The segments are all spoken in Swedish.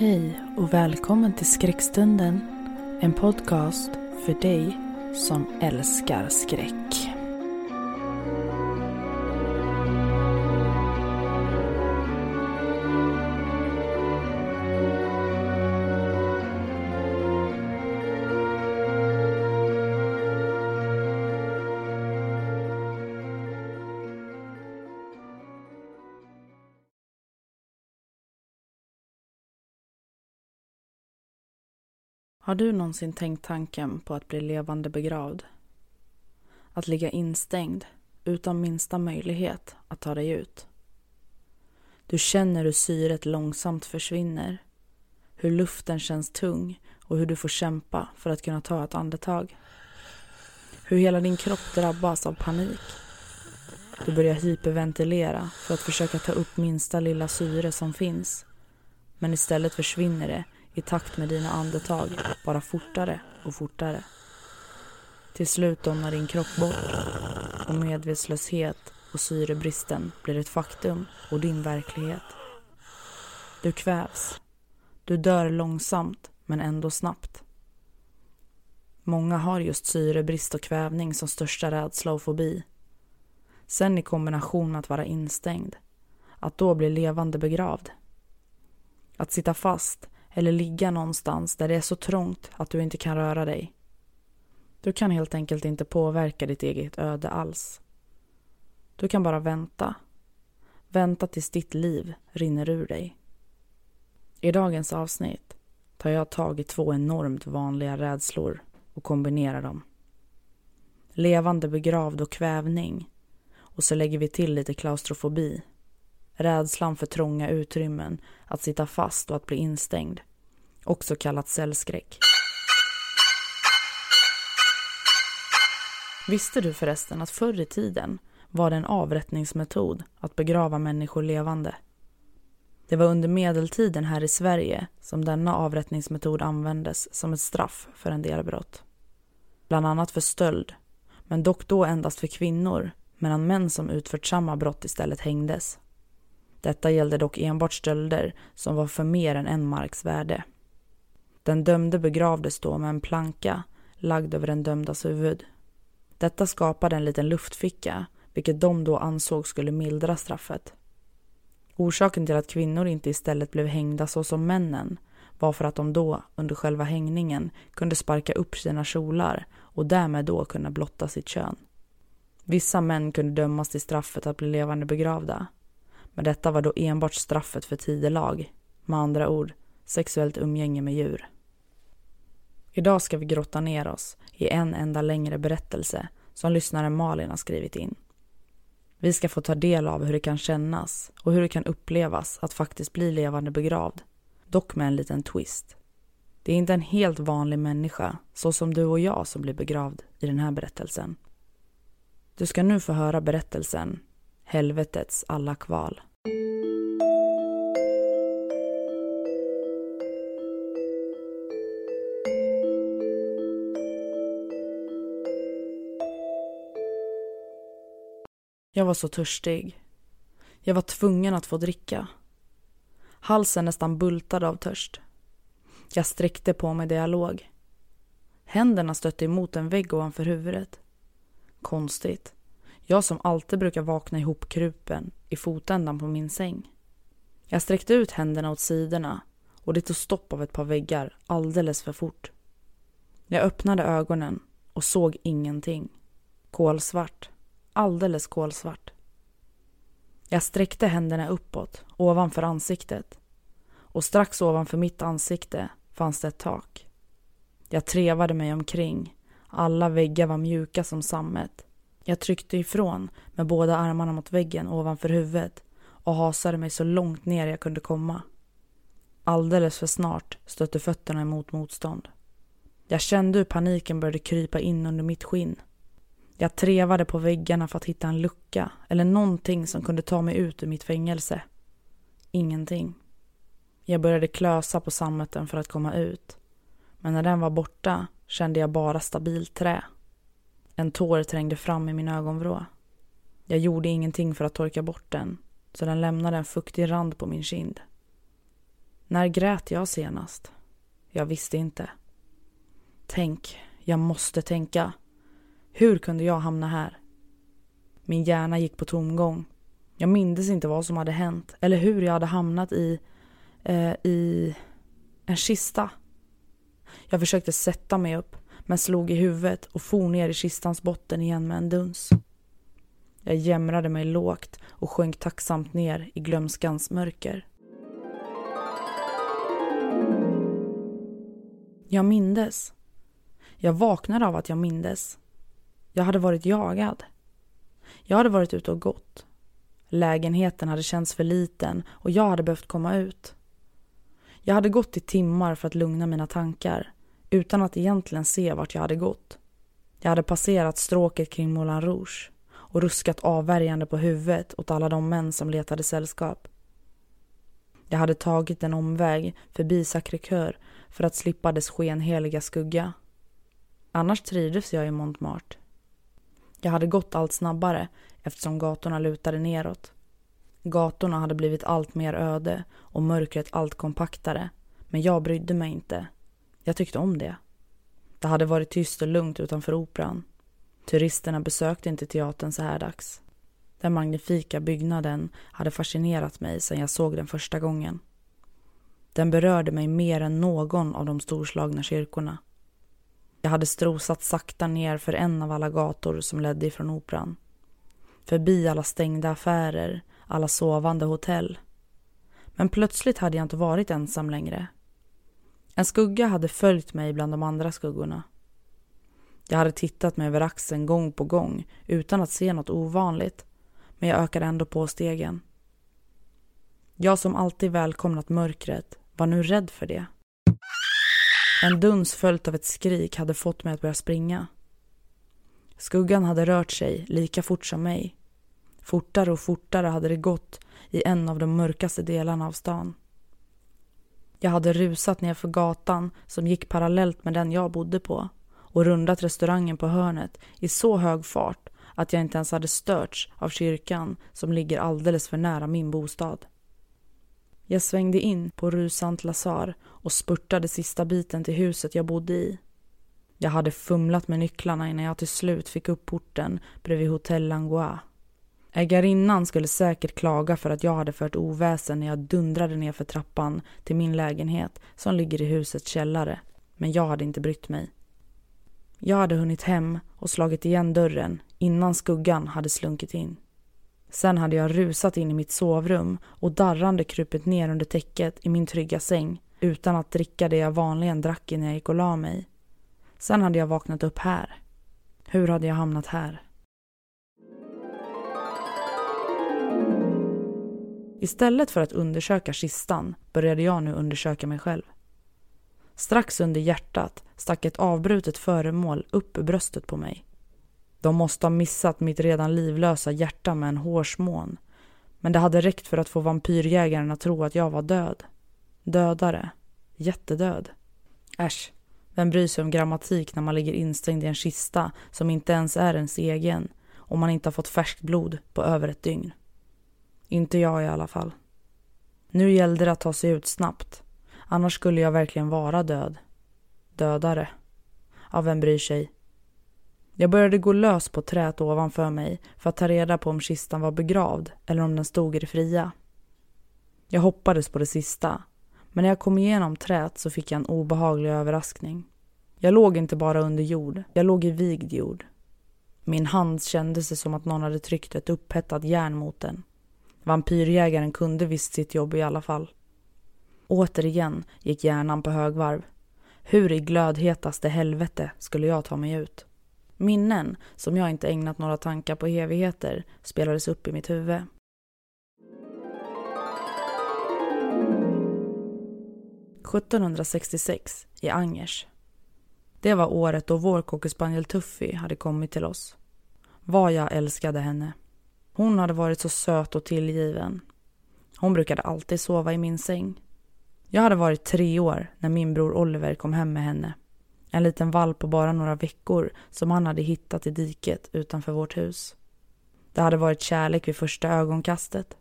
Hej och välkommen till Skräckstunden. En podcast för dig som älskar skräck. Har du någonsin tänkt tanken på att bli levande begravd? Att ligga instängd utan minsta möjlighet att ta dig ut. Du känner hur syret långsamt försvinner, hur luften känns tung och hur du får kämpa för att kunna ta ett andetag. Hur hela din kropp drabbas av panik. Du börjar hyperventilera för att försöka ta upp minsta lilla syre som finns. Men istället försvinner det i takt med dina andetag, bara fortare och fortare. Till slut domnar din kropp bort och medvetslöshet och syrebristen blir ett faktum och din verklighet. Du kvävs. Du dör långsamt, men ändå snabbt. Många har just syrebrist och kvävning som största rädsla och fobi. Sen i kombination med att vara instängd, att då bli levande begravd. Att sitta fast eller ligga någonstans där det är så trångt att du inte kan röra dig. Du kan helt enkelt inte påverka ditt eget öde alls. Du kan bara vänta. Vänta tills ditt liv rinner ur dig. I dagens avsnitt tar jag tag i två enormt vanliga rädslor och kombinerar dem. Levande begravd och kvävning. Och så lägger vi till lite klaustrofobi. Rädslan för trånga utrymmen, att sitta fast och att bli instängd också kallat cellskräck. Visste du förresten att förr i tiden var det en avrättningsmetod att begrava människor levande? Det var under medeltiden här i Sverige som denna avrättningsmetod användes som ett straff för en del brott. Bland annat för stöld, men dock då endast för kvinnor medan män som utfört samma brott istället hängdes. Detta gällde dock enbart stölder som var för mer än en marks värde. Den dömde begravdes då med en planka lagd över den dömdas huvud. Detta skapade en liten luftficka, vilket de då ansåg skulle mildra straffet. Orsaken till att kvinnor inte istället blev hängda så som männen var för att de då, under själva hängningen, kunde sparka upp sina kjolar och därmed då kunna blotta sitt kön. Vissa män kunde dömas till straffet att bli levande begravda. Men detta var då enbart straffet för tidelag, med andra ord sexuellt umgänge med djur. Idag ska vi grotta ner oss i en enda längre berättelse som lyssnaren Malin har skrivit in. Vi ska få ta del av hur det kan kännas och hur det kan upplevas att faktiskt bli levande begravd. Dock med en liten twist. Det är inte en helt vanlig människa, så som du och jag, som blir begravd i den här berättelsen. Du ska nu få höra berättelsen Helvetets alla kval. Jag var så törstig. Jag var tvungen att få dricka. Halsen nästan bultade av törst. Jag sträckte på mig där jag låg. Händerna stötte emot en vägg ovanför huvudet. Konstigt. Jag som alltid brukar vakna ihop krupen i fotändan på min säng. Jag sträckte ut händerna åt sidorna och det tog stopp av ett par väggar alldeles för fort. Jag öppnade ögonen och såg ingenting. Kolsvart alldeles kolsvart. Jag sträckte händerna uppåt, ovanför ansiktet. Och strax ovanför mitt ansikte fanns det ett tak. Jag trevade mig omkring. Alla väggar var mjuka som sammet. Jag tryckte ifrån med båda armarna mot väggen ovanför huvudet och hasade mig så långt ner jag kunde komma. Alldeles för snart stötte fötterna emot motstånd. Jag kände hur paniken började krypa in under mitt skinn. Jag trevade på väggarna för att hitta en lucka eller någonting som kunde ta mig ut ur mitt fängelse. Ingenting. Jag började klösa på sammeten för att komma ut. Men när den var borta kände jag bara stabilt trä. En tår trängde fram i min ögonvrå. Jag gjorde ingenting för att torka bort den, så den lämnade en fuktig rand på min kind. När grät jag senast? Jag visste inte. Tänk, jag måste tänka. Hur kunde jag hamna här? Min hjärna gick på tomgång. Jag mindes inte vad som hade hänt eller hur jag hade hamnat i, eh, i en kista. Jag försökte sätta mig upp men slog i huvudet och for ner i kistans botten igen med en duns. Jag jämrade mig lågt och sjönk tacksamt ner i glömskans mörker. Jag mindes. Jag vaknade av att jag mindes. Jag hade varit jagad. Jag hade varit ute och gått. Lägenheten hade känts för liten och jag hade behövt komma ut. Jag hade gått i timmar för att lugna mina tankar utan att egentligen se vart jag hade gått. Jag hade passerat stråket kring Moulin Rouge och ruskat avvärjande på huvudet åt alla de män som letade sällskap. Jag hade tagit en omväg förbi Sacré-Cœur för att slippa dess skenheliga skugga. Annars trivdes jag i Montmartre. Jag hade gått allt snabbare eftersom gatorna lutade neråt. Gatorna hade blivit allt mer öde och mörkret allt kompaktare. Men jag brydde mig inte. Jag tyckte om det. Det hade varit tyst och lugnt utanför operan. Turisterna besökte inte teatern så här dags. Den magnifika byggnaden hade fascinerat mig sedan jag såg den första gången. Den berörde mig mer än någon av de storslagna kyrkorna. Jag hade strosat sakta ner för en av alla gator som ledde ifrån operan. Förbi alla stängda affärer, alla sovande hotell. Men plötsligt hade jag inte varit ensam längre. En skugga hade följt mig bland de andra skuggorna. Jag hade tittat mig över axeln gång på gång utan att se något ovanligt, men jag ökade ändå på stegen. Jag som alltid välkomnat mörkret var nu rädd för det. En duns följt av ett skrik hade fått mig att börja springa. Skuggan hade rört sig lika fort som mig. Fortare och fortare hade det gått i en av de mörkaste delarna av stan. Jag hade rusat ner för gatan som gick parallellt med den jag bodde på och rundat restaurangen på hörnet i så hög fart att jag inte ens hade störts av kyrkan som ligger alldeles för nära min bostad. Jag svängde in på Rue Saint-Lazare och spurtade sista biten till huset jag bodde i. Jag hade fumlat med nycklarna innan jag till slut fick upp porten bredvid Hotell Langlois. Ägarinnan skulle säkert klaga för att jag hade fört oväsen när jag dundrade ner för trappan till min lägenhet som ligger i husets källare. Men jag hade inte brytt mig. Jag hade hunnit hem och slagit igen dörren innan skuggan hade slunkit in. Sen hade jag rusat in i mitt sovrum och darrande krupit ner under täcket i min trygga säng utan att dricka det jag vanligen drack innan jag gick och la mig. Sen hade jag vaknat upp här. Hur hade jag hamnat här? Istället för att undersöka kistan började jag nu undersöka mig själv. Strax under hjärtat stack ett avbrutet föremål upp ur bröstet på mig. De måste ha missat mitt redan livlösa hjärta med en hårsmån. Men det hade räckt för att få vampyrjägaren att tro att jag var död. Dödare. Jättedöd. Äsch, vem bryr sig om grammatik när man ligger instängd i en kista som inte ens är ens egen och man inte har fått färskt blod på över ett dygn? Inte jag i alla fall. Nu gällde det att ta sig ut snabbt. Annars skulle jag verkligen vara död. Dödare. Ja, vem bryr sig? Jag började gå lös på träet ovanför mig för att ta reda på om kistan var begravd eller om den stod i det fria. Jag hoppades på det sista, men när jag kom igenom träet så fick jag en obehaglig överraskning. Jag låg inte bara under jord, jag låg i vigd jord. Min hand kändes som att någon hade tryckt ett upphettat järn mot den. Vampyrjägaren kunde visst sitt jobb i alla fall. Återigen gick hjärnan på högvarv. Hur i glödhetaste helvete skulle jag ta mig ut? Minnen som jag inte ägnat några tankar på evigheter spelades upp i mitt huvud. –1766 i Angers. Det var året då vår cockerspaniel Tuffy hade kommit till oss. Vad jag älskade henne. Hon hade varit så söt och tillgiven. Hon brukade alltid sova i min säng. Jag hade varit tre år när min bror Oliver kom hem med henne. En liten valp på bara några veckor som han hade hittat i diket utanför vårt hus. Det hade varit kärlek vid första ögonkastet.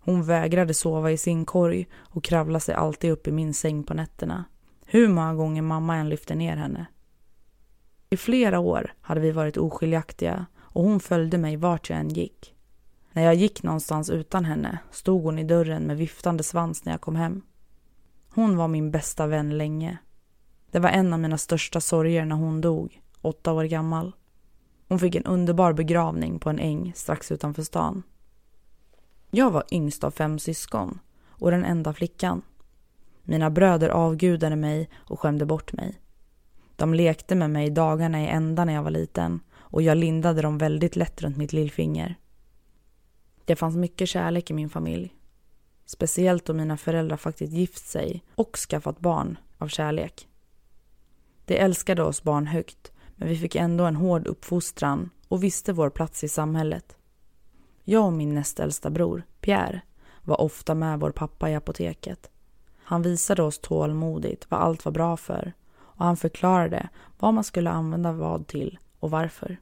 Hon vägrade sova i sin korg och kravlade sig alltid upp i min säng på nätterna. Hur många gånger mamma än lyfte ner henne. I flera år hade vi varit oskiljaktiga och hon följde mig vart jag än gick. När jag gick någonstans utan henne stod hon i dörren med viftande svans när jag kom hem. Hon var min bästa vän länge. Det var en av mina största sorger när hon dog, åtta år gammal. Hon fick en underbar begravning på en äng strax utanför stan. Jag var yngst av fem syskon och den enda flickan. Mina bröder avgudade mig och skämde bort mig. De lekte med mig dagarna i ända när jag var liten och jag lindade dem väldigt lätt runt mitt lillfinger. Det fanns mycket kärlek i min familj. Speciellt då mina föräldrar faktiskt gift sig och skaffat barn av kärlek. De älskade oss barn högt, men vi fick ändå en hård uppfostran och visste vår plats i samhället. Jag och min näst äldsta bror, Pierre, var ofta med vår pappa i apoteket. Han visade oss tålmodigt vad allt var bra för och han förklarade vad man skulle använda vad till och varför.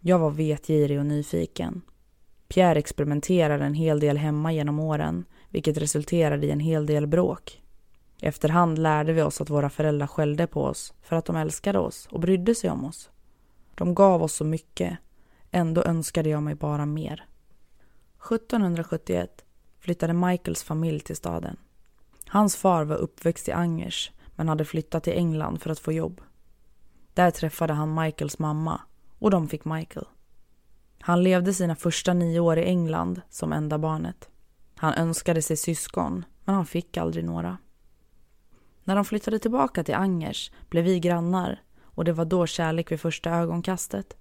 Jag var vetgirig och nyfiken. Pierre experimenterade en hel del hemma genom åren vilket resulterade i en hel del bråk. Efterhand lärde vi oss att våra föräldrar skällde på oss för att de älskade oss och brydde sig om oss. De gav oss så mycket, ändå önskade jag mig bara mer. 1771 flyttade Michaels familj till staden. Hans far var uppväxt i Angers men hade flyttat till England för att få jobb. Där träffade han Michaels mamma och de fick Michael. Han levde sina första nio år i England som enda barnet. Han önskade sig syskon, men han fick aldrig några. När de flyttade tillbaka till Angers blev vi grannar och det var då kärlek vid första ögonkastet.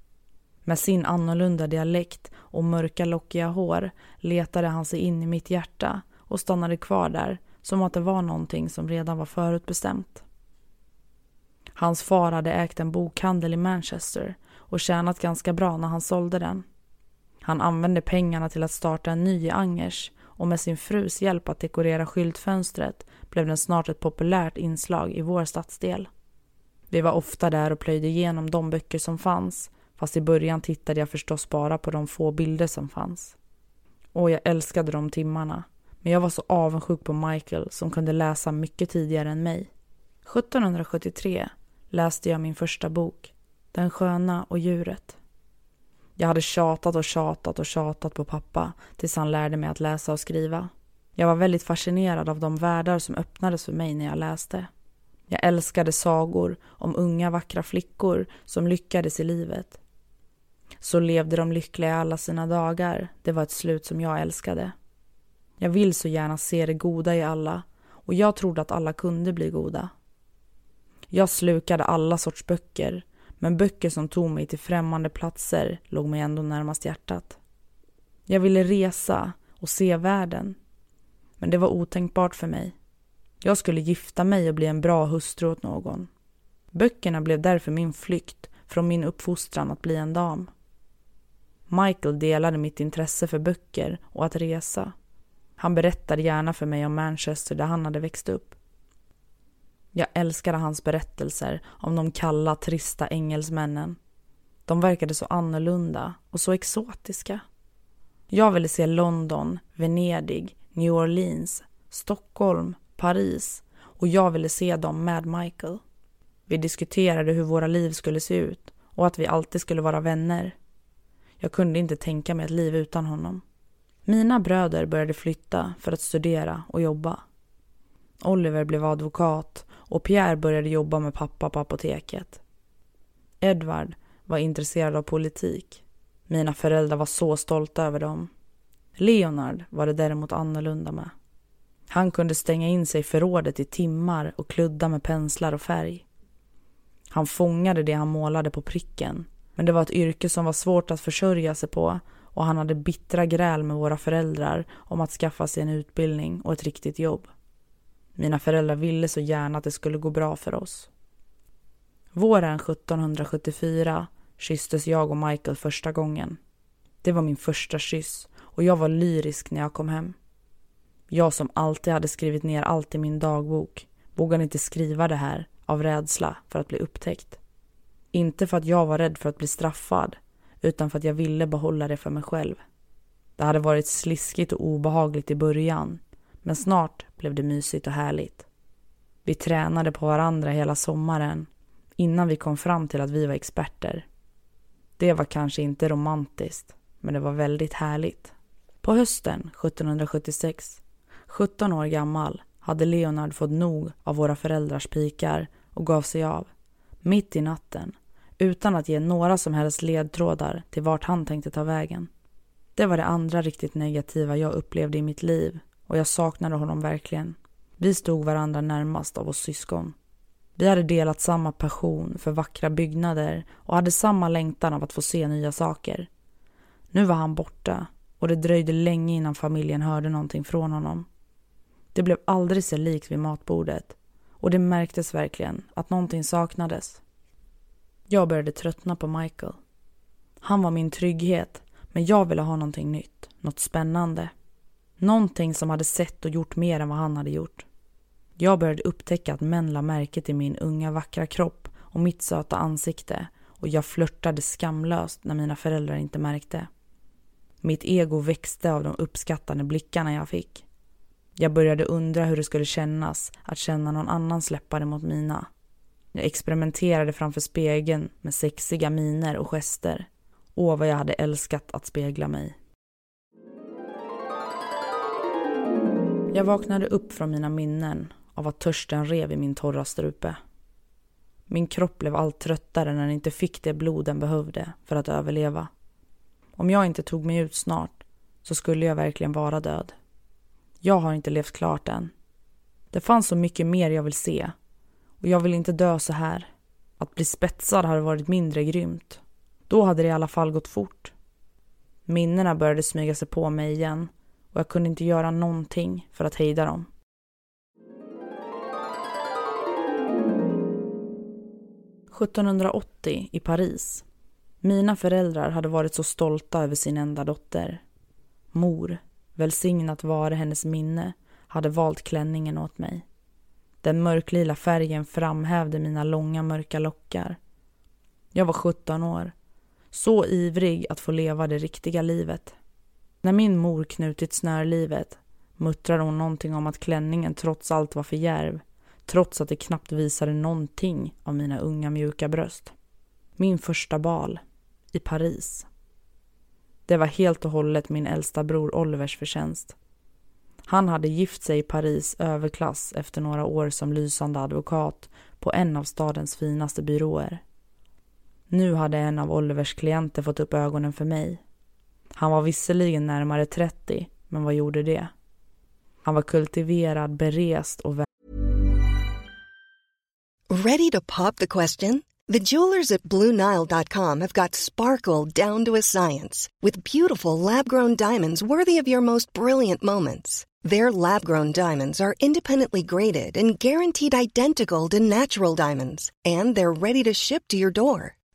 Med sin annorlunda dialekt och mörka lockiga hår letade han sig in i mitt hjärta och stannade kvar där som att det var någonting som redan var förutbestämt. Hans far hade ägt en bokhandel i Manchester och tjänat ganska bra när han sålde den. Han använde pengarna till att starta en ny i Angers och med sin frus hjälp att dekorera skyltfönstret blev den snart ett populärt inslag i vår stadsdel. Vi var ofta där och plöjde igenom de böcker som fanns fast i början tittade jag förstås bara på de få bilder som fanns. Och jag älskade de timmarna men jag var så avundsjuk på Michael som kunde läsa mycket tidigare än mig. 1773 läste jag min första bok, Den sköna och djuret. Jag hade tjatat och tjatat och tjatat på pappa tills han lärde mig att läsa och skriva. Jag var väldigt fascinerad av de världar som öppnades för mig när jag läste. Jag älskade sagor om unga vackra flickor som lyckades i livet. Så levde de lyckliga alla sina dagar. Det var ett slut som jag älskade. Jag vill så gärna se det goda i alla och jag trodde att alla kunde bli goda. Jag slukade alla sorts böcker men böcker som tog mig till främmande platser låg mig ändå närmast hjärtat. Jag ville resa och se världen. Men det var otänkbart för mig. Jag skulle gifta mig och bli en bra hustru åt någon. Böckerna blev därför min flykt från min uppfostran att bli en dam. Michael delade mitt intresse för böcker och att resa. Han berättade gärna för mig om Manchester där han hade växt upp. Jag älskade hans berättelser om de kalla, trista engelsmännen. De verkade så annorlunda och så exotiska. Jag ville se London, Venedig, New Orleans, Stockholm, Paris och jag ville se dem med Michael. Vi diskuterade hur våra liv skulle se ut och att vi alltid skulle vara vänner. Jag kunde inte tänka mig ett liv utan honom. Mina bröder började flytta för att studera och jobba. Oliver blev advokat och Pierre började jobba med pappa på apoteket. Edward var intresserad av politik. Mina föräldrar var så stolta över dem. Leonard var det däremot annorlunda med. Han kunde stänga in sig i förrådet i timmar och kludda med penslar och färg. Han fångade det han målade på pricken. Men det var ett yrke som var svårt att försörja sig på och han hade bittra gräl med våra föräldrar om att skaffa sig en utbildning och ett riktigt jobb. Mina föräldrar ville så gärna att det skulle gå bra för oss. Våren 1774 kysstes jag och Michael första gången. Det var min första kyss och jag var lyrisk när jag kom hem. Jag som alltid hade skrivit ner allt i min dagbok vågade inte skriva det här av rädsla för att bli upptäckt. Inte för att jag var rädd för att bli straffad utan för att jag ville behålla det för mig själv. Det hade varit sliskigt och obehagligt i början men snart blev det mysigt och härligt. Vi tränade på varandra hela sommaren innan vi kom fram till att vi var experter. Det var kanske inte romantiskt, men det var väldigt härligt. På hösten 1776, 17 år gammal, hade Leonard fått nog av våra föräldrars pikar och gav sig av. Mitt i natten, utan att ge några som helst ledtrådar till vart han tänkte ta vägen. Det var det andra riktigt negativa jag upplevde i mitt liv och jag saknade honom verkligen. Vi stod varandra närmast av oss syskon. Vi hade delat samma passion för vackra byggnader och hade samma längtan av att få se nya saker. Nu var han borta och det dröjde länge innan familjen hörde någonting från honom. Det blev aldrig sig likt vid matbordet och det märktes verkligen att någonting saknades. Jag började tröttna på Michael. Han var min trygghet, men jag ville ha någonting nytt, något spännande. Någonting som hade sett och gjort mer än vad han hade gjort. Jag började upptäcka att män la märke till min unga vackra kropp och mitt söta ansikte och jag flörtade skamlöst när mina föräldrar inte märkte. Mitt ego växte av de uppskattande blickarna jag fick. Jag började undra hur det skulle kännas att känna någon annans läppar mot mina. Jag experimenterade framför spegeln med sexiga miner och gester. Åh, vad jag hade älskat att spegla mig. Jag vaknade upp från mina minnen av att törsten rev i min torra strupe. Min kropp blev allt tröttare när den inte fick det blod den behövde för att överleva. Om jag inte tog mig ut snart så skulle jag verkligen vara död. Jag har inte levt klart än. Det fanns så mycket mer jag vill se och jag vill inte dö så här. Att bli spetsad hade varit mindre grymt. Då hade det i alla fall gått fort. Minnena började smyga sig på mig igen och jag kunde inte göra någonting för att hejda dem. –1780 i Paris. Mina föräldrar hade varit så stolta över sin enda dotter. Mor, välsignat vare hennes minne, hade valt klänningen åt mig. Den mörklila färgen framhävde mina långa mörka lockar. Jag var 17 år, så ivrig att få leva det riktiga livet. När min mor knutit snörlivet muttrade hon någonting om att klänningen trots allt var för järv, trots att det knappt visade någonting av mina unga mjuka bröst. Min första bal, i Paris. Det var helt och hållet min äldsta bror Olivers förtjänst. Han hade gift sig i Paris överklass efter några år som lysande advokat på en av stadens finaste byråer. Nu hade en av Olivers klienter fått upp ögonen för mig. Han var visserligen närmare 30, men vad gjorde det? Han var kultiverad, berest och väl... Ready to pop the question? The jewelers at BlueNile.com have got sparkle down to a science with beautiful lab-grown diamonds worthy of your most brilliant moments. Their lab grown diamonds are independently graded and guaranteed identical to natural diamonds, and they're ready to ship to your door.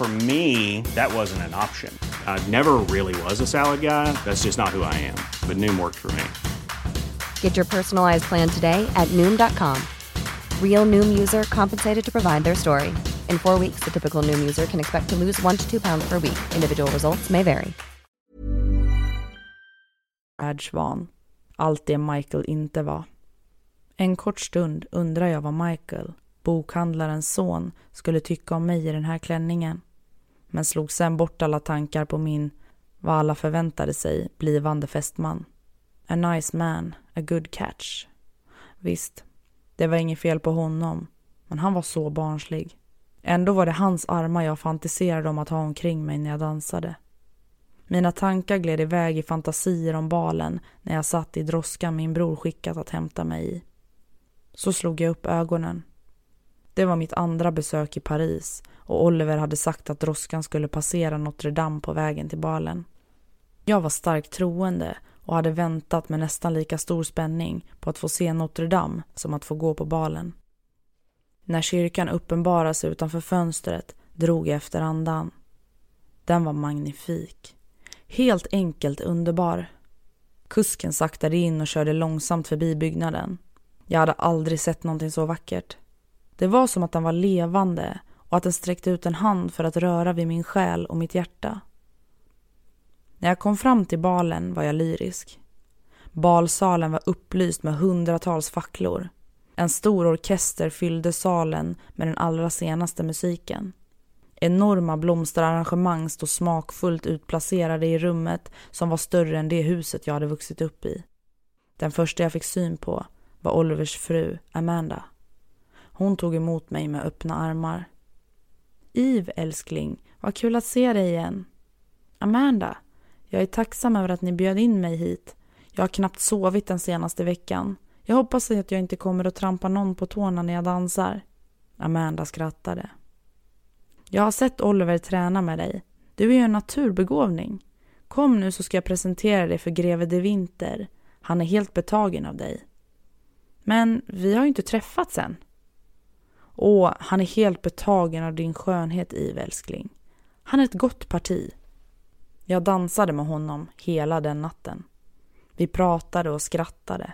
For me, that wasn't an option. I never really was a salad guy. That's just not who I am. But Noom worked for me. Get your personalized plan today at Noom.com. Real Noom user compensated to provide their story. In four weeks, the typical Noom user can expect to lose one to two pounds per week. Individual results may vary. Världsvan. Allt det Michael inte var. En kort stund undrar jag vad Michael, bokhandlarens son, skulle tycka om mig i den här klänningen. Men slog sen bort alla tankar på min vad alla förväntade sig blivande fästman. A nice man, a good catch. Visst, det var inget fel på honom, men han var så barnslig. Ändå var det hans armar jag fantiserade om att ha omkring mig när jag dansade. Mina tankar gled iväg i fantasier om balen när jag satt i droskan min bror skickat att hämta mig i. Så slog jag upp ögonen. Det var mitt andra besök i Paris och Oliver hade sagt att droskan skulle passera Notre Dame på vägen till balen. Jag var starkt troende och hade väntat med nästan lika stor spänning på att få se Notre Dame som att få gå på balen. När kyrkan uppenbarade sig utanför fönstret drog jag efter andan. Den var magnifik. Helt enkelt underbar. Kusken saktade in och körde långsamt förbi byggnaden. Jag hade aldrig sett någonting så vackert. Det var som att den var levande och att den sträckte ut en hand för att röra vid min själ och mitt hjärta. När jag kom fram till balen var jag lyrisk. Balsalen var upplyst med hundratals facklor. En stor orkester fyllde salen med den allra senaste musiken. Enorma blomsterarrangemang stod smakfullt utplacerade i rummet som var större än det huset jag hade vuxit upp i. Den första jag fick syn på var Olivers fru Amanda. Hon tog emot mig med öppna armar. Iv, älskling, vad kul att se dig igen. Amanda, jag är tacksam över att ni bjöd in mig hit. Jag har knappt sovit den senaste veckan. Jag hoppas att jag inte kommer att trampa någon på tårna när jag dansar. Amanda skrattade. Jag har sett Oliver träna med dig. Du är ju en naturbegåvning. Kom nu så ska jag presentera dig för greve de Winter. Han är helt betagen av dig. Men vi har ju inte träffats än. Åh, han är helt betagen av din skönhet, Iv, älskling. Han är ett gott parti. Jag dansade med honom hela den natten. Vi pratade och skrattade.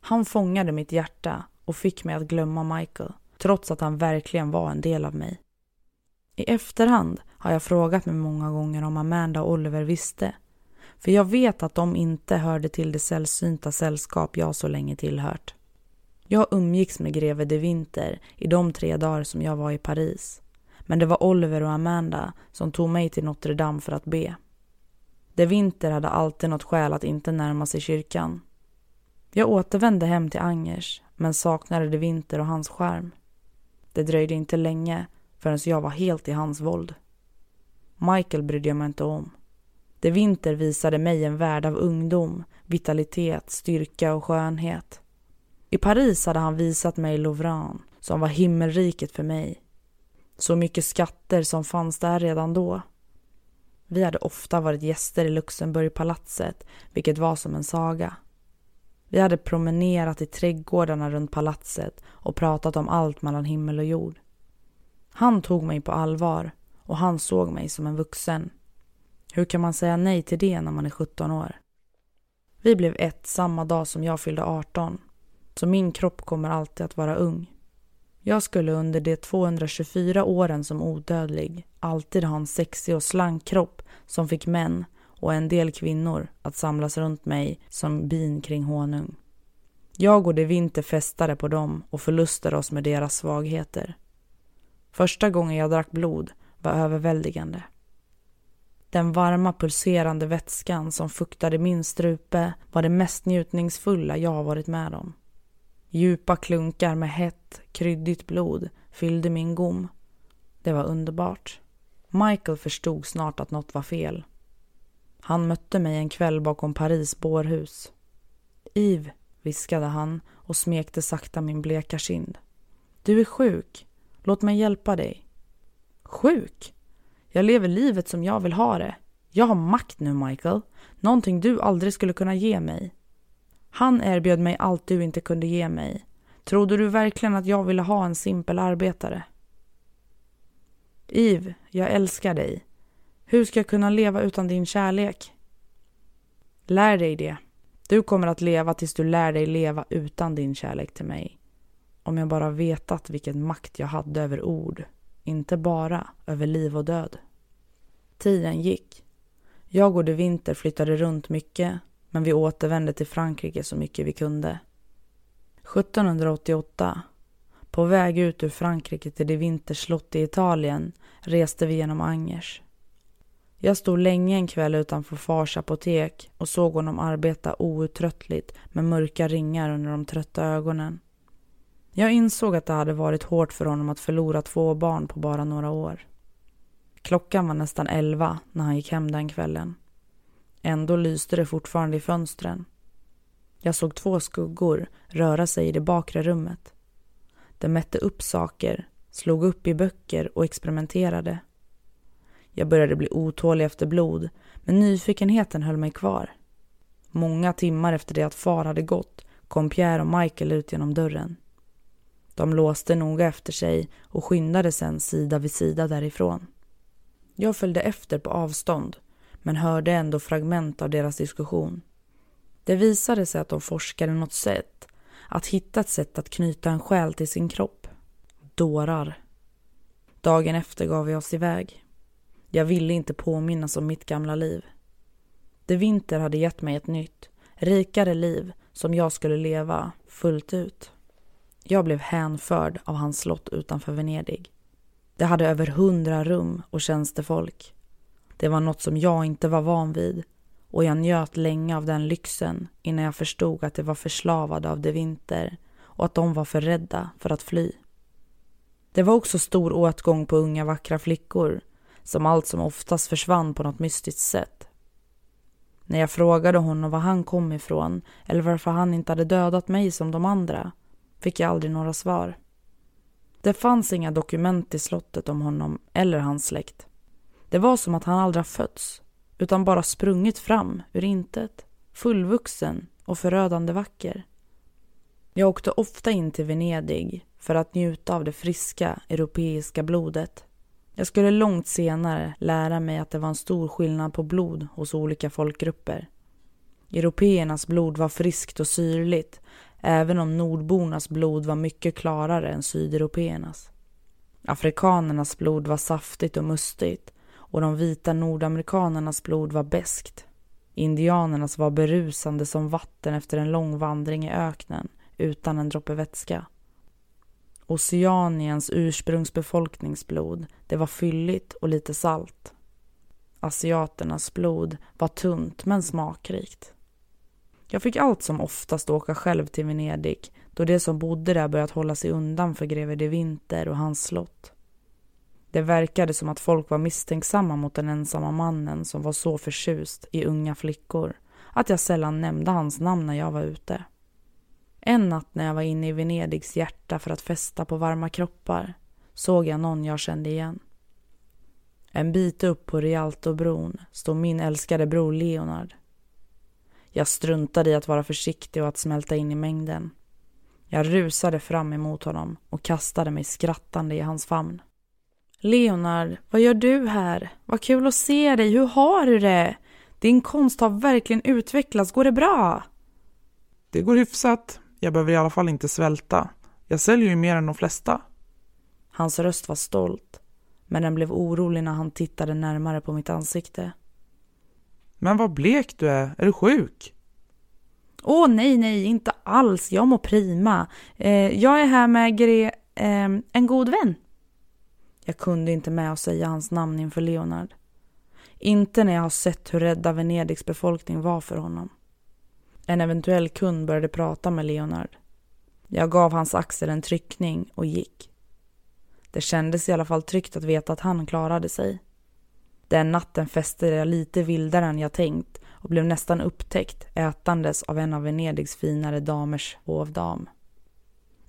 Han fångade mitt hjärta och fick mig att glömma Michael, trots att han verkligen var en del av mig. I efterhand har jag frågat mig många gånger om Amanda och Oliver visste. För jag vet att de inte hörde till det sällsynta sällskap jag så länge tillhört. Jag umgicks med greve de Winter i de tre dagar som jag var i Paris. Men det var Oliver och Amanda som tog mig till Notre Dame för att be. De Winter hade alltid något skäl att inte närma sig kyrkan. Jag återvände hem till Angers men saknade de Winter och hans skärm. Det dröjde inte länge förrän jag var helt i hans våld. Michael brydde jag mig inte om. De Winter visade mig en värld av ungdom, vitalitet, styrka och skönhet. I Paris hade han visat mig Louvran, som var himmelriket för mig. Så mycket skatter som fanns där redan då. Vi hade ofta varit gäster i Luxemburgpalatset, vilket var som en saga. Vi hade promenerat i trädgårdarna runt palatset och pratat om allt mellan himmel och jord. Han tog mig på allvar och han såg mig som en vuxen. Hur kan man säga nej till det när man är 17 år? Vi blev ett samma dag som jag fyllde 18 så min kropp kommer alltid att vara ung. Jag skulle under de 224 åren som odödlig alltid ha en sexig och slank kropp som fick män och en del kvinnor att samlas runt mig som bin kring honung. Jag och de vinter festade på dem och förlustade oss med deras svagheter. Första gången jag drack blod var överväldigande. Den varma pulserande vätskan som fuktade min strupe var det mest njutningsfulla jag har varit med om. Djupa klunkar med hett, kryddigt blod fyllde min gom. Det var underbart. Michael förstod snart att något var fel. Han mötte mig en kväll bakom Paris bårhus. Iv, viskade han och smekte sakta min bleka kind. Du är sjuk. Låt mig hjälpa dig. Sjuk? Jag lever livet som jag vill ha det. Jag har makt nu, Michael. Någonting du aldrig skulle kunna ge mig. Han erbjöd mig allt du inte kunde ge mig. Trodde du verkligen att jag ville ha en simpel arbetare? Iv, jag älskar dig. Hur ska jag kunna leva utan din kärlek? Lär dig det. Du kommer att leva tills du lär dig leva utan din kärlek till mig. Om jag bara vetat vilken makt jag hade över ord, inte bara över liv och död. Tiden gick. Jag och de Winter flyttade runt mycket men vi återvände till Frankrike så mycket vi kunde. 1788, på väg ut ur Frankrike till de vinterslott i Italien, reste vi genom Angers. Jag stod länge en kväll utanför fars apotek och såg honom arbeta outtröttligt med mörka ringar under de trötta ögonen. Jag insåg att det hade varit hårt för honom att förlora två barn på bara några år. Klockan var nästan elva när han gick hem den kvällen. Ändå lyste det fortfarande i fönstren. Jag såg två skuggor röra sig i det bakre rummet. De mätte upp saker, slog upp i böcker och experimenterade. Jag började bli otålig efter blod, men nyfikenheten höll mig kvar. Många timmar efter det att far hade gått kom Pierre och Michael ut genom dörren. De låste noga efter sig och skyndade sen sida vid sida därifrån. Jag följde efter på avstånd, men hörde ändå fragment av deras diskussion. Det visade sig att de forskade något sätt, att hitta ett sätt att knyta en själ till sin kropp. Dårar. Dagen efter gav vi oss iväg. Jag ville inte påminnas om mitt gamla liv. Det vinter hade gett mig ett nytt, rikare liv som jag skulle leva fullt ut. Jag blev hänförd av hans slott utanför Venedig. Det hade över hundra rum och tjänstefolk. Det var något som jag inte var van vid och jag njöt länge av den lyxen innan jag förstod att de var förslavade av det vinter och att de var för rädda för att fly. Det var också stor åtgång på unga vackra flickor som allt som oftast försvann på något mystiskt sätt. När jag frågade honom var han kom ifrån eller varför han inte hade dödat mig som de andra fick jag aldrig några svar. Det fanns inga dokument i slottet om honom eller hans släkt. Det var som att han aldrig fötts, utan bara sprungit fram ur intet, fullvuxen och förödande vacker. Jag åkte ofta in till Venedig för att njuta av det friska europeiska blodet. Jag skulle långt senare lära mig att det var en stor skillnad på blod hos olika folkgrupper. Européernas blod var friskt och syrligt även om nordbornas blod var mycket klarare än sydeuropeernas. Afrikanernas blod var saftigt och mustigt och de vita nordamerikanernas blod var beskt. Indianernas var berusande som vatten efter en lång vandring i öknen utan en droppe vätska. Oceaniens ursprungsbefolkningsblod, det var fylligt och lite salt. Asiaternas blod var tunt men smakrikt. Jag fick allt som oftast åka själv till Venedig då de som bodde där börjat hålla sig undan för greve de Winter och hans slott. Det verkade som att folk var misstänksamma mot den ensamma mannen som var så förtjust i unga flickor att jag sällan nämnde hans namn när jag var ute. En natt när jag var inne i Venedigs hjärta för att festa på varma kroppar såg jag någon jag kände igen. En bit upp på Rialtobron stod min älskade bror Leonard. Jag struntade i att vara försiktig och att smälta in i mängden. Jag rusade fram emot honom och kastade mig skrattande i hans famn. Leonard, vad gör du här? Vad kul att se dig. Hur har du det? Din konst har verkligen utvecklats. Går det bra? Det går hyfsat. Jag behöver i alla fall inte svälta. Jag säljer ju mer än de flesta. Hans röst var stolt, men den blev orolig när han tittade närmare på mitt ansikte. Men vad blek du är. Är du sjuk? Åh, nej, nej, inte alls. Jag mår prima. Eh, jag är här med Gre... Eh, en god vän. Jag kunde inte med att säga hans namn inför Leonard. Inte när jag har sett hur rädda Venedigs befolkning var för honom. En eventuell kund började prata med Leonard. Jag gav hans axel en tryckning och gick. Det kändes i alla fall tryggt att veta att han klarade sig. Den natten fäste jag lite vildare än jag tänkt och blev nästan upptäckt ätandes av en av Venedigs finare damers hovdam.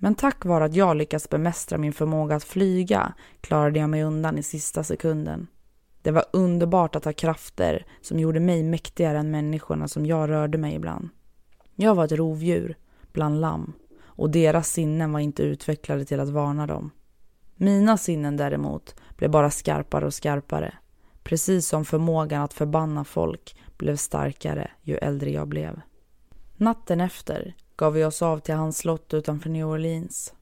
Men tack vare att jag lyckats bemästra min förmåga att flyga klarade jag mig undan i sista sekunden. Det var underbart att ha krafter som gjorde mig mäktigare än människorna som jag rörde mig ibland. Jag var ett rovdjur bland lamm och deras sinnen var inte utvecklade till att varna dem. Mina sinnen däremot blev bara skarpare och skarpare. Precis som förmågan att förbanna folk blev starkare ju äldre jag blev. Natten efter gav vi oss av till hans slott utanför New Orleans.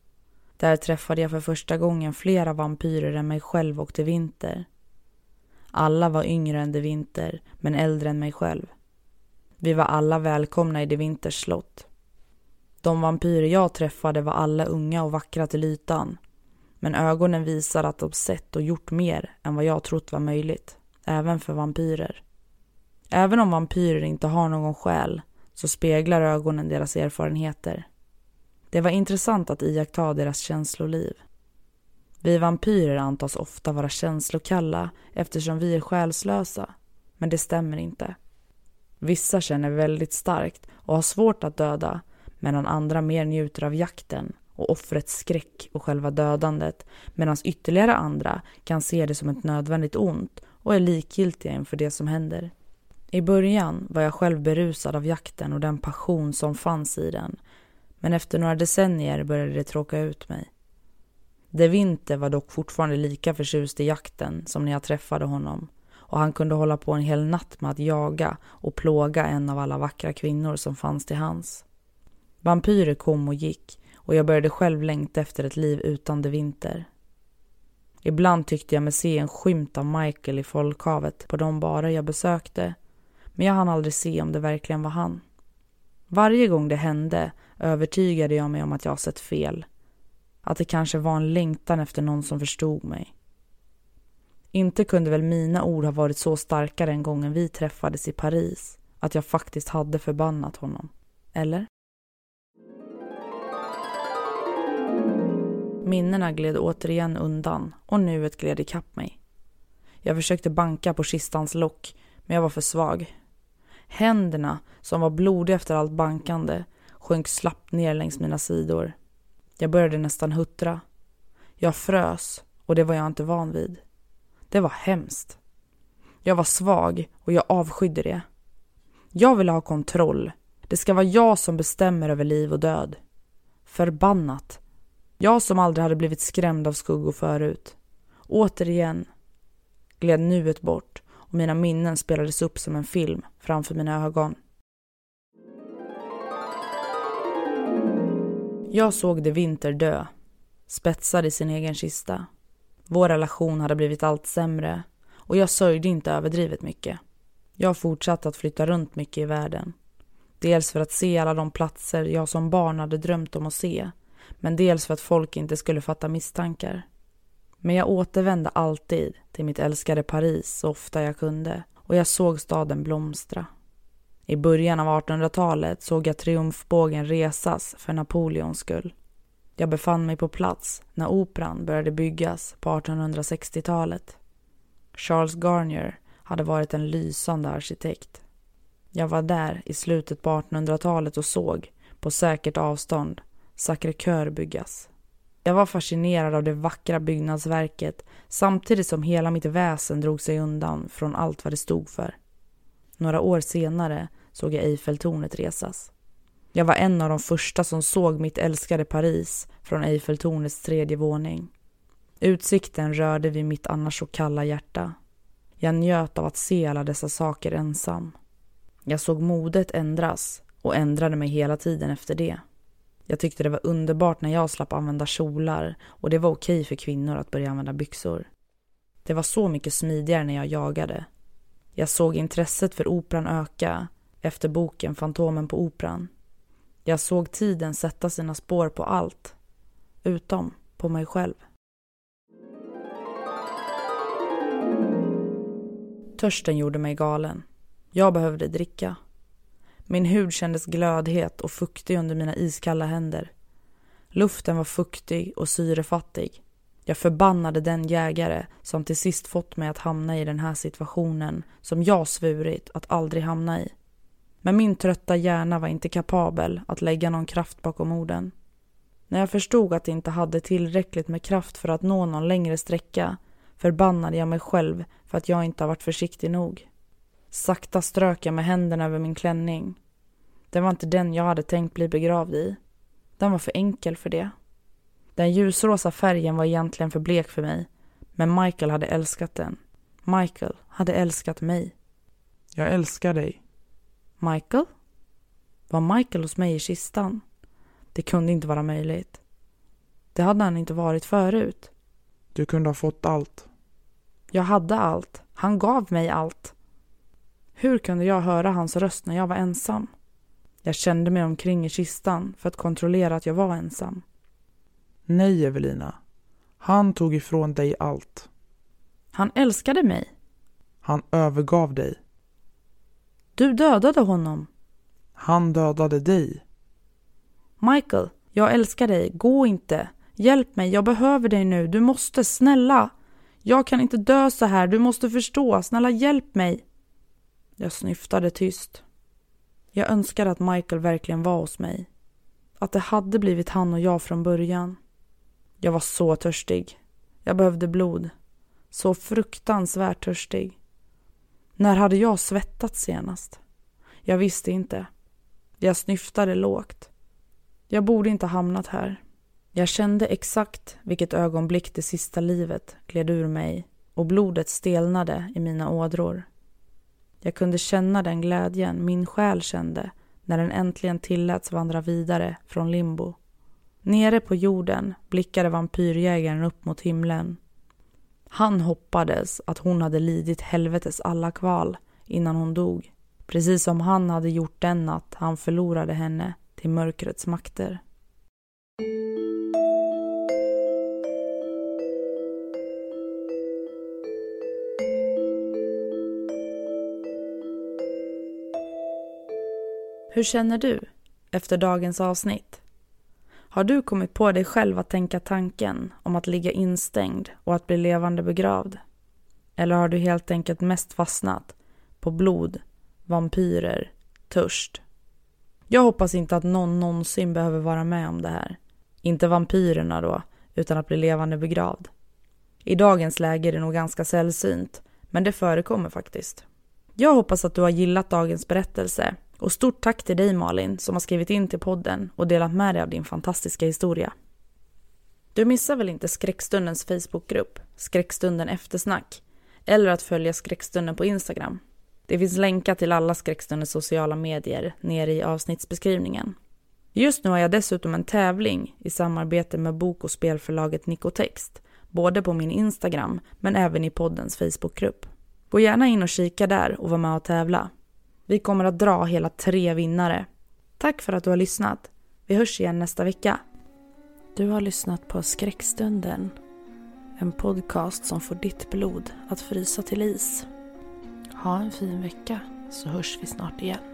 Där träffade jag för första gången flera vampyrer än mig själv och De Vinter. Alla var yngre än De Vinter, men äldre än mig själv. Vi var alla välkomna i De Winters slott. De vampyrer jag träffade var alla unga och vackra till ytan. Men ögonen visar att de sett och gjort mer än vad jag trott var möjligt. även för vampyrer. Även om vampyrer inte har någon själ så speglar ögonen deras erfarenheter. Det var intressant att iaktta deras känsloliv. Vi vampyrer antas ofta vara känslokalla eftersom vi är själslösa, men det stämmer inte. Vissa känner väldigt starkt och har svårt att döda medan andra mer njuter av jakten och offrets skräck och själva dödandet medan ytterligare andra kan se det som ett nödvändigt ont och är likgiltiga inför det som händer. I början var jag själv berusad av jakten och den passion som fanns i den men efter några decennier började det tråka ut mig. De Winter var dock fortfarande lika förtjust i jakten som när jag träffade honom och han kunde hålla på en hel natt med att jaga och plåga en av alla vackra kvinnor som fanns till hans. Vampyrer kom och gick och jag började själv längta efter ett liv utan De Winter. Ibland tyckte jag mig se en skymt av Michael i folkhavet på de barer jag besökte men jag hann aldrig se om det verkligen var han. Varje gång det hände övertygade jag mig om att jag sett fel. Att det kanske var en längtan efter någon som förstod mig. Inte kunde väl mina ord ha varit så starka den gången vi träffades i Paris att jag faktiskt hade förbannat honom. Eller? Minnena gled återigen undan och nuet gled ikapp mig. Jag försökte banka på kistans lock, men jag var för svag. Händerna, som var blodiga efter allt bankande, sjönk slappt ner längs mina sidor. Jag började nästan huttra. Jag frös och det var jag inte van vid. Det var hemskt. Jag var svag och jag avskydde det. Jag ville ha kontroll. Det ska vara jag som bestämmer över liv och död. Förbannat. Jag som aldrig hade blivit skrämd av skuggor förut. Återigen gled nuet bort och mina minnen spelades upp som en film framför mina ögon. Jag såg det Vinter dö, spetsad i sin egen kista. Vår relation hade blivit allt sämre och jag sörjde inte överdrivet mycket. Jag fortsatte att flytta runt mycket i världen. Dels för att se alla de platser jag som barn hade drömt om att se, men dels för att folk inte skulle fatta misstankar. Men jag återvände alltid till mitt älskade Paris så ofta jag kunde och jag såg staden blomstra. I början av 1800-talet såg jag triumfbågen resas för Napoleons skull. Jag befann mig på plats när operan började byggas på 1860-talet. Charles Garnier hade varit en lysande arkitekt. Jag var där i slutet på 1800-talet och såg, på säkert avstånd, Sacré-Cœur byggas. Jag var fascinerad av det vackra byggnadsverket samtidigt som hela mitt väsen drog sig undan från allt vad det stod för. Några år senare såg jag Eiffeltornet resas. Jag var en av de första som såg mitt älskade Paris från Eiffeltornets tredje våning. Utsikten rörde vid mitt annars så kalla hjärta. Jag njöt av att se alla dessa saker ensam. Jag såg modet ändras och ändrade mig hela tiden efter det. Jag tyckte det var underbart när jag slapp använda kjolar och det var okej för kvinnor att börja använda byxor. Det var så mycket smidigare när jag jagade. Jag såg intresset för operan öka efter boken Fantomen på Operan. Jag såg tiden sätta sina spår på allt, utom på mig själv. Törsten gjorde mig galen. Jag behövde dricka. Min hud kändes glödhet och fuktig under mina iskalla händer. Luften var fuktig och syrefattig. Jag förbannade den jägare som till sist fått mig att hamna i den här situationen som jag svurit att aldrig hamna i. Men min trötta hjärna var inte kapabel att lägga någon kraft bakom orden. När jag förstod att det inte hade tillräckligt med kraft för att nå någon längre sträcka förbannade jag mig själv för att jag inte har varit försiktig nog. Sakta strök jag med händerna över min klänning. Den var inte den jag hade tänkt bli begravd i. Den var för enkel för det. Den ljusrosa färgen var egentligen för blek för mig, men Michael hade älskat den. Michael hade älskat mig. Jag älskar dig. Michael? Var Michael hos mig i kistan? Det kunde inte vara möjligt. Det hade han inte varit förut. Du kunde ha fått allt. Jag hade allt. Han gav mig allt. Hur kunde jag höra hans röst när jag var ensam? Jag kände mig omkring i kistan för att kontrollera att jag var ensam. Nej, Evelina. Han tog ifrån dig allt. Han älskade mig. Han övergav dig. Du dödade honom. Han dödade dig. Michael, jag älskar dig. Gå inte. Hjälp mig, jag behöver dig nu. Du måste, snälla. Jag kan inte dö så här. Du måste förstå. Snälla hjälp mig. Jag snyftade tyst. Jag önskar att Michael verkligen var hos mig. Att det hade blivit han och jag från början. Jag var så törstig. Jag behövde blod. Så fruktansvärt törstig. När hade jag svettats senast? Jag visste inte. Jag snyftade lågt. Jag borde inte ha hamnat här. Jag kände exakt vilket ögonblick det sista livet gled ur mig och blodet stelnade i mina ådror. Jag kunde känna den glädjen min själ kände när den äntligen tilläts vandra vidare från limbo. Nere på jorden blickade vampyrjägaren upp mot himlen. Han hoppades att hon hade lidit helvetes alla kval innan hon dog. Precis som han hade gjort den natt han förlorade henne till mörkrets makter. Hur känner du efter dagens avsnitt? Har du kommit på dig själv att tänka tanken om att ligga instängd och att bli levande begravd? Eller har du helt enkelt mest fastnat på blod, vampyrer, törst? Jag hoppas inte att någon någonsin behöver vara med om det här. Inte vampyrerna då, utan att bli levande begravd. I dagens läge är det nog ganska sällsynt, men det förekommer faktiskt. Jag hoppas att du har gillat dagens berättelse och stort tack till dig Malin som har skrivit in till podden och delat med dig av din fantastiska historia. Du missar väl inte Skräckstundens Facebookgrupp, Skräckstunden eftersnack, eller att följa Skräckstunden på Instagram. Det finns länkar till alla Skräckstundens sociala medier nere i avsnittsbeskrivningen. Just nu har jag dessutom en tävling i samarbete med bok och spelförlaget Nikotext, både på min Instagram men även i poddens Facebookgrupp. Gå gärna in och kika där och var med och tävla. Vi kommer att dra hela tre vinnare. Tack för att du har lyssnat. Vi hörs igen nästa vecka. Du har lyssnat på Skräckstunden. En podcast som får ditt blod att frysa till is. Ha en fin vecka så hörs vi snart igen.